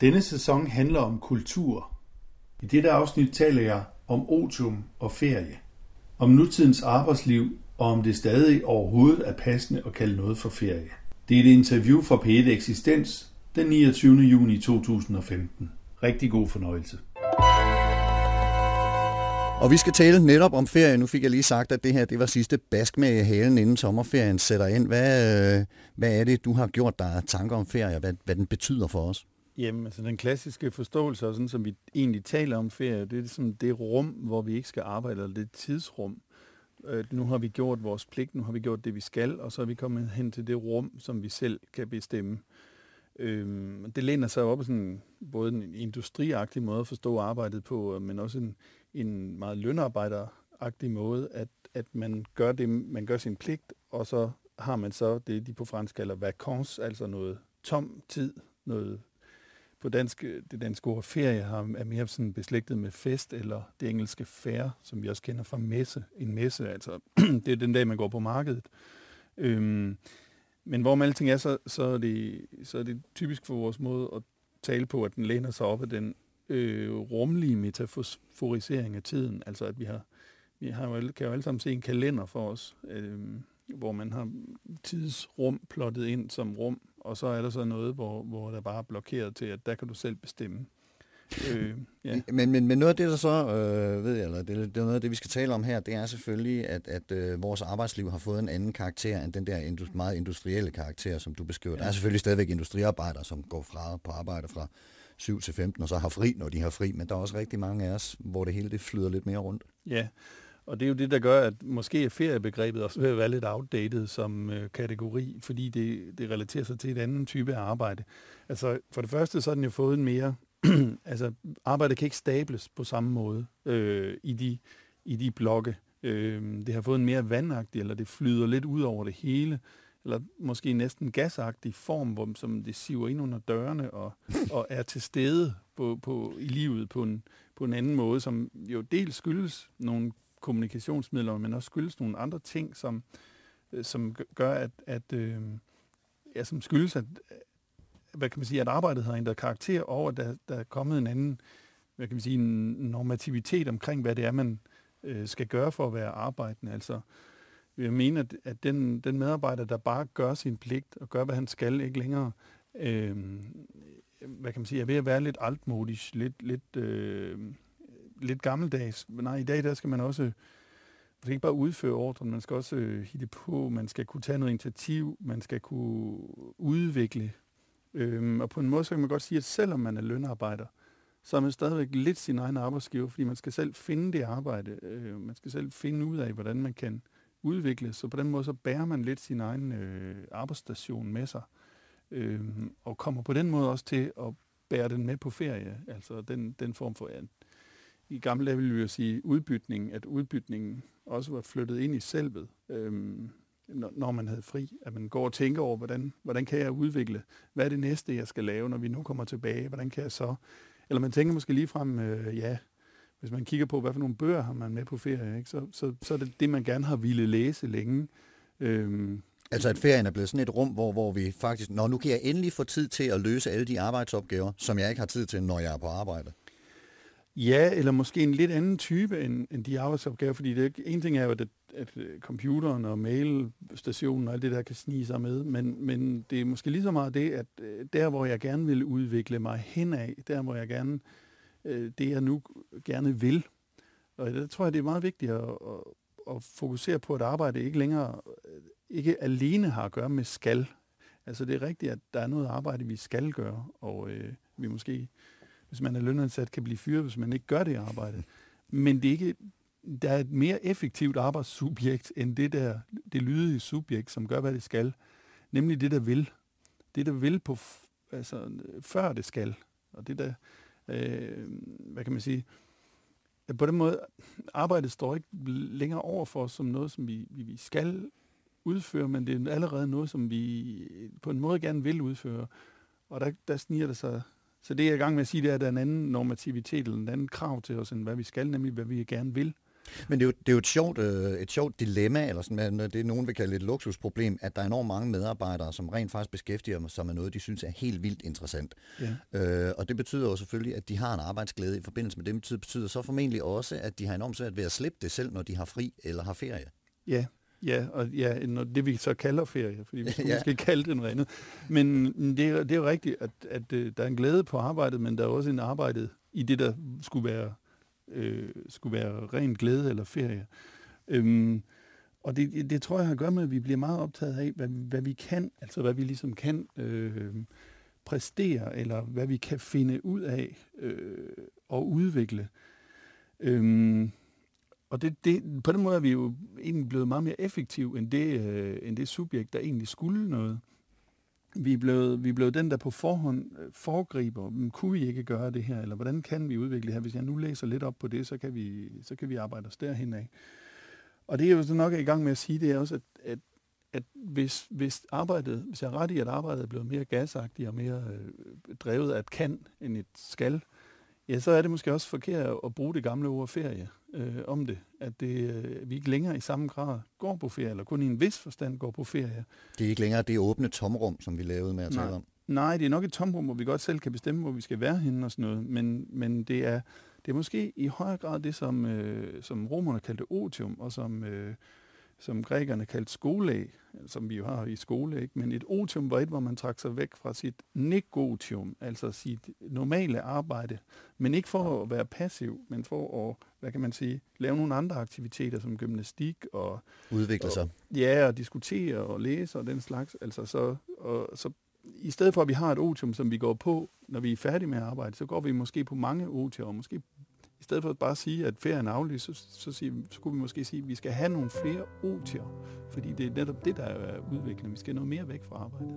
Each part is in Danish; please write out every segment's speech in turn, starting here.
Denne sæson handler om kultur. I dette afsnit taler jeg om otium og ferie. Om nutidens arbejdsliv og om det stadig overhovedet er passende at kalde noget for ferie. Det er et interview fra P1 Eksistens den 29. juni 2015. Rigtig god fornøjelse. Og vi skal tale netop om ferie. Nu fik jeg lige sagt, at det her det var sidste bask med halen, inden sommerferien sætter ind. Hvad, øh, hvad er det, du har gjort dig tanker om ferie, og hvad, hvad den betyder for os? Jamen, altså den klassiske forståelse, og sådan som vi egentlig taler om ferie, det er ligesom det rum, hvor vi ikke skal arbejde, eller det tidsrum. Øh, nu har vi gjort vores pligt, nu har vi gjort det, vi skal, og så er vi kommet hen til det rum, som vi selv kan bestemme. Øh, det læner sig op på sådan både en industriagtig måde at forstå arbejdet på, øh, men også en, en meget lønarbejderagtig måde, at, at man gør det, man gør sin pligt, og så har man så det, de på fransk kalder vacances, altså noget tom tid, noget på dansk, øh, det danske ord ferie har, er mere sådan beslægtet med fest, eller det engelske fair, som vi også kender fra messe. En messe, altså det er den dag, man går på markedet. Øhm, men hvorom alting er, så, så, er det, så er det typisk for vores måde at tale på, at den læner sig op af den øh, rumlige metaforisering af tiden. Altså at vi har, vi har jo, kan jo alle sammen se en kalender for os, øh, hvor man har tidsrum plottet ind som rum, og så er der så noget, hvor, hvor der bare er blokeret til, at der kan du selv bestemme. Øh, ja. men, men, men noget af det, der så, øh, ved jeg, eller det, det er noget af det, vi skal tale om her, det er selvfølgelig, at, at øh, vores arbejdsliv har fået en anden karakter end den der indus, meget industrielle karakter, som du beskriver. Ja. Der er selvfølgelig stadigvæk industriarbejdere, som går fra på arbejde fra 7 til 15, og så har fri, når de har fri, men der er også rigtig mange af os, hvor det hele det flyder lidt mere rundt. Ja, og det er jo det, der gør, at måske er feriebegrebet også ved at være lidt outdated som øh, kategori, fordi det, det relaterer sig til et andet type af arbejde. Altså for det første, så har den jo fået en mere... altså arbejdet kan ikke stables på samme måde øh, i, de, i de blokke. Øh, det har fået en mere vandagtig, eller det flyder lidt ud over det hele eller måske næsten gasagtig form, hvor, som det siver ind under dørene og, og er til stede på, på, i livet på en, på en anden måde, som jo dels skyldes nogle kommunikationsmidler, men også skyldes nogle andre ting, som, øh, som gør, at, at øh, ja, som skyldes, at, øh, hvad kan man sige, at arbejdet har ændret karakter, og at der, der er kommet en anden, hvad kan man sige, en normativitet omkring, hvad det er, man øh, skal gøre for at være arbejdende. Altså, jeg mener, at, at den, den medarbejder, der bare gør sin pligt og gør, hvad han skal, ikke længere, øh, hvad kan man sige, er ved at være lidt altmodisk, lidt, lidt, øh, lidt gammeldags. Nej, i dag der skal man også man skal ikke bare udføre ordren, man skal også øh, hitte på, man skal kunne tage noget initiativ, man skal kunne udvikle. Øhm, og på en måde så kan man godt sige, at selvom man er lønarbejder, så er man stadigvæk lidt sin egen arbejdsgiver, fordi man skal selv finde det arbejde. Øh, man skal selv finde ud af, hvordan man kan udvikle. Så på den måde så bærer man lidt sin egen øh, arbejdsstation med sig. Øh, og kommer på den måde også til at bære den med på ferie. Altså den, den form for, ja, i gamle dage ville vi jo sige udbytning, at udbytningen også var flyttet ind i selvet, øhm, når man havde fri. At man går og tænker over, hvordan, hvordan kan jeg udvikle? Hvad er det næste, jeg skal lave, når vi nu kommer tilbage? Hvordan kan jeg så? Eller man tænker måske lige frem, øh, ja, hvis man kigger på, hvad for nogle bøger har man med på ferie, ikke? Så, så, så er det det, man gerne har ville læse længe. Øhm, Altså at ferien er blevet sådan et rum, hvor, hvor vi faktisk, når nu kan jeg endelig få tid til at løse alle de arbejdsopgaver, som jeg ikke har tid til, når jeg er på arbejde. Ja, eller måske en lidt anden type end, end de arbejdsopgaver, fordi det, en ting er jo, at, at øh, computeren og mailstationen og alt det der kan snige sig med, men, men det er måske lige så meget det, at øh, der, hvor jeg gerne vil udvikle mig henad, der, hvor jeg gerne, øh, det jeg nu gerne vil, og det tror jeg, det er meget vigtigt at, at, at fokusere på, at arbejde ikke længere, ikke alene har at gøre med skal. Altså det er rigtigt, at der er noget arbejde, vi skal gøre, og øh, vi måske hvis man er lønansat, kan blive fyret, hvis man ikke gør det arbejde. Men det er ikke, der er et mere effektivt arbejdssubjekt, end det der, det lydige subjekt, som gør, hvad det skal. Nemlig det, der vil. Det, der vil på, altså, før det skal. Og det der, øh, hvad kan man sige, på den måde, arbejdet står ikke længere over for os som noget, som vi, vi, vi skal udføre, men det er allerede noget, som vi på en måde gerne vil udføre. Og der, der sniger det sig så det, jeg er i gang med at sige, det er, at der er en anden normativitet, eller en anden krav til os, end hvad vi skal, nemlig hvad vi gerne vil. Men det er jo, det er jo et, sjovt, øh, et sjovt dilemma, eller sådan, det er nogen vil kalde et luksusproblem, at der er enormt mange medarbejdere, som rent faktisk beskæftiger sig med noget, de synes er helt vildt interessant. Ja. Øh, og det betyder jo selvfølgelig, at de har en arbejdsglæde i forbindelse med det. Det betyder, betyder så formentlig også, at de har enormt svært ved at slippe det selv, når de har fri eller har ferie. Ja, Ja, og ja, det vi så kalder ferie, fordi vi ja. måske kalde det noget andet. Men det er, det er jo rigtigt, at, at, at der er en glæde på arbejdet, men der er også en arbejde i det, der skulle være øh, skulle være ren glæde eller ferie. Øhm, og det, det tror jeg har at gøre med, at vi bliver meget optaget af, hvad, hvad vi kan, altså hvad vi ligesom kan øh, præstere, eller hvad vi kan finde ud af øh, og udvikle. Øhm, og det, det, på den måde er vi jo egentlig blevet meget mere effektive end det, øh, end det subjekt, der egentlig skulle noget vi er, blevet, vi er blevet den, der på forhånd øh, foregriber, men kunne vi ikke gøre det her, eller hvordan kan vi udvikle det her? Hvis jeg nu læser lidt op på det, så kan vi, så kan vi arbejde os derhen af. Og det er jo så nok i gang med at sige, det er også, at, at, at hvis, hvis, arbejdet, hvis jeg er ret i, at arbejdet er blevet mere gasagtigt og mere øh, drevet af et kan end et skal, ja, så er det måske også forkert at bruge det gamle ord ferie øh, om det. At det, øh, vi ikke længere i samme grad går på ferie, eller kun i en vis forstand går på ferie. Det er ikke længere det åbne tomrum, som vi lavede med at Nej. tale om. Nej, det er nok et tomrum, hvor vi godt selv kan bestemme, hvor vi skal være henne og sådan noget. Men, men det, er, det er måske i højere grad det, som, øh, som romerne kaldte otium, og som, øh, som grækerne kaldte skoleæg, som vi jo har i skole, ikke? men et otium var et, hvor man trak sig væk fra sit negotium, altså sit normale arbejde, men ikke for at være passiv, men for at, hvad kan man sige, lave nogle andre aktiviteter som gymnastik og... Udvikle sig. Og, ja, og diskutere og læse og den slags. Altså så, og, så i stedet for, at vi har et otium, som vi går på, når vi er færdige med at arbejde, så går vi måske på mange otier, og måske i stedet for at bare sige, at ferien er aflyst, så, så, sige, så skulle vi måske sige, at vi skal have nogle flere otier, fordi det er netop det, der er udviklingen. Vi skal noget mere væk fra arbejdet.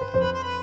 Música